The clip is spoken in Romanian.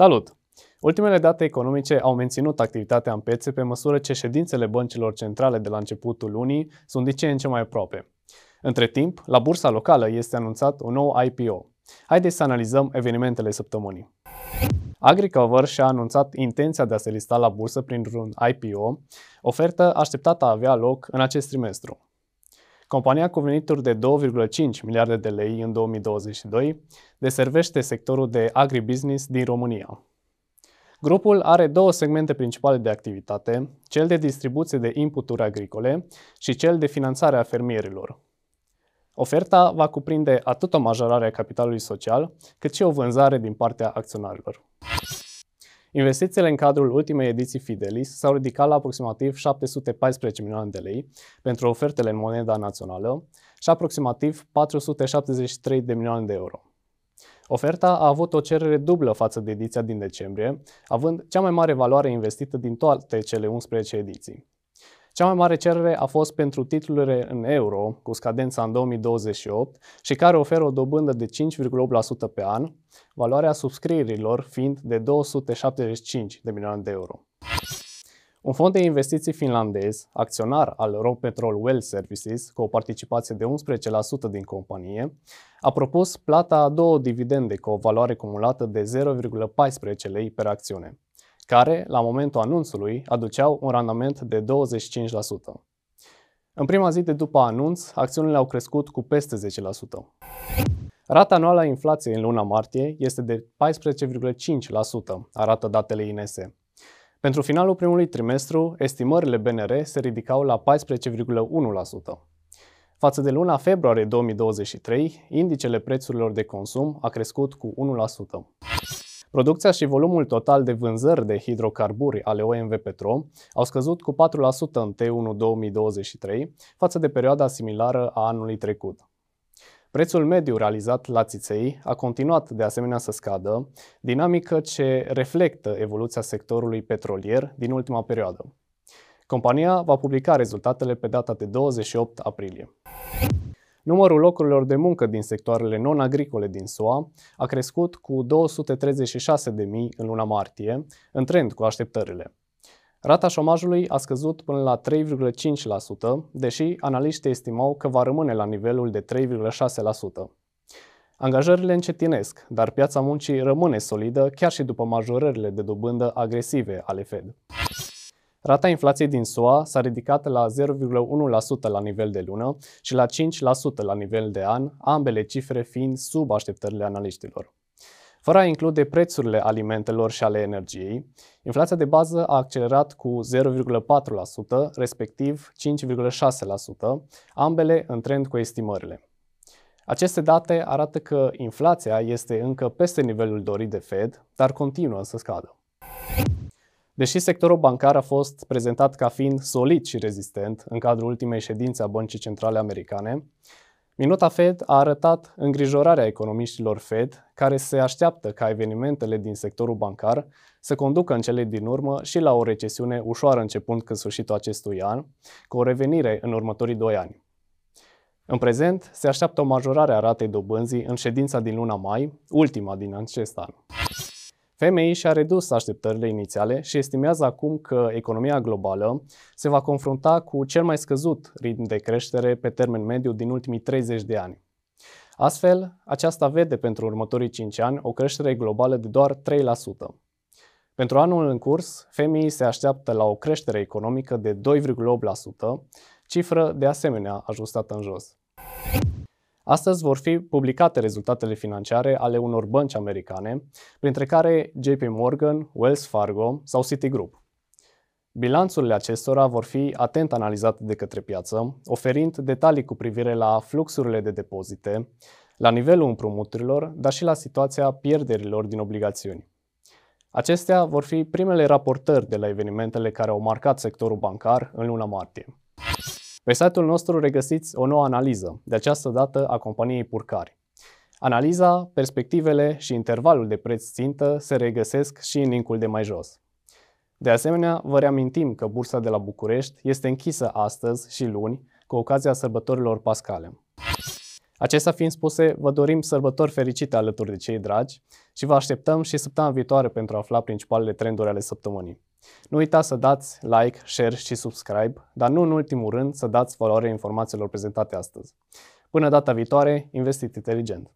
Salut! Ultimele date economice au menținut activitatea în piețe pe măsură ce ședințele băncilor centrale de la începutul lunii sunt din ce în ce mai aproape. Între timp, la bursa locală este anunțat un nou IPO. Haideți să analizăm evenimentele săptămânii. Agricover și-a anunțat intenția de a se lista la bursă printr-un IPO, ofertă așteptată a avea loc în acest trimestru. Compania cu venituri de 2,5 miliarde de lei în 2022 deservește sectorul de agribusiness din România. Grupul are două segmente principale de activitate, cel de distribuție de inputuri agricole și cel de finanțare a fermierilor. Oferta va cuprinde atât o majorare a capitalului social, cât și o vânzare din partea acționarilor. Investițiile în cadrul ultimei ediții Fidelis s-au ridicat la aproximativ 714 milioane de lei pentru ofertele în moneda națională și aproximativ 473 de milioane de euro. Oferta a avut o cerere dublă față de ediția din decembrie, având cea mai mare valoare investită din toate cele 11 ediții. Cea mai mare cerere a fost pentru titlurile în euro, cu scadența în 2028 și care oferă o dobândă de 5,8% pe an, valoarea subscrierilor fiind de 275 de milioane de euro. Un fond de investiții finlandez, acționar al Rompetrol Well Services, cu o participație de 11% din companie, a propus plata a două dividende cu o valoare cumulată de 0,14 lei per acțiune care, la momentul anunțului, aduceau un randament de 25%. În prima zi de după anunț, acțiunile au crescut cu peste 10%. Rata anuală a inflației în luna martie este de 14,5%, arată datele INS. Pentru finalul primului trimestru, estimările BNR se ridicau la 14,1%. Față de luna februarie 2023, indicele prețurilor de consum a crescut cu 1%. Producția și volumul total de vânzări de hidrocarburi ale OMV Petro au scăzut cu 4% în T1 2023 față de perioada similară a anului trecut. Prețul mediu realizat la țiței a continuat de asemenea să scadă, dinamică ce reflectă evoluția sectorului petrolier din ultima perioadă. Compania va publica rezultatele pe data de 28 aprilie. Numărul locurilor de muncă din sectoarele non-agricole din SUA a crescut cu 236.000 în luna martie, în trend cu așteptările. Rata șomajului a scăzut până la 3,5%, deși analiștii estimau că va rămâne la nivelul de 3,6%. Angajările încetinesc, dar piața muncii rămâne solidă chiar și după majorările de dobândă agresive ale Fed. Rata inflației din SUA s-a ridicat la 0,1% la nivel de lună și la 5% la nivel de an, ambele cifre fiind sub așteptările analiștilor. Fără a include prețurile alimentelor și ale energiei, inflația de bază a accelerat cu 0,4%, respectiv 5,6%, ambele în trend cu estimările. Aceste date arată că inflația este încă peste nivelul dorit de Fed, dar continuă să scadă. Deși sectorul bancar a fost prezentat ca fiind solid și rezistent în cadrul ultimei ședințe a Băncii Centrale Americane, minuta Fed a arătat îngrijorarea economiștilor Fed, care se așteaptă ca evenimentele din sectorul bancar să conducă în cele din urmă și la o recesiune ușoară începând cu sfârșitul acestui an, cu o revenire în următorii doi ani. În prezent, se așteaptă o majorare a ratei dobânzii în ședința din luna mai, ultima din acest an. FMI și-a redus așteptările inițiale și estimează acum că economia globală se va confrunta cu cel mai scăzut ritm de creștere pe termen mediu din ultimii 30 de ani. Astfel, aceasta vede pentru următorii 5 ani o creștere globală de doar 3%. Pentru anul în curs, FMI se așteaptă la o creștere economică de 2,8%, cifră de asemenea ajustată în jos. Astăzi vor fi publicate rezultatele financiare ale unor bănci americane, printre care JP Morgan, Wells Fargo sau Citigroup. Bilanțurile acestora vor fi atent analizate de către piață, oferind detalii cu privire la fluxurile de depozite, la nivelul împrumuturilor, dar și la situația pierderilor din obligațiuni. Acestea vor fi primele raportări de la evenimentele care au marcat sectorul bancar în luna martie. Pe site-ul nostru regăsiți o nouă analiză, de această dată a companiei Purcari. Analiza, perspectivele și intervalul de preț țintă se regăsesc și în linkul de mai jos. De asemenea, vă reamintim că bursa de la București este închisă astăzi și luni, cu ocazia sărbătorilor pascale. Acestea fiind spuse, vă dorim sărbători fericite alături de cei dragi și vă așteptăm și săptămâna viitoare pentru a afla principalele trenduri ale săptămânii. Nu uitați să dați like, share și subscribe, dar nu în ultimul rând să dați valoare informațiilor prezentate astăzi. Până data viitoare, investiți inteligent!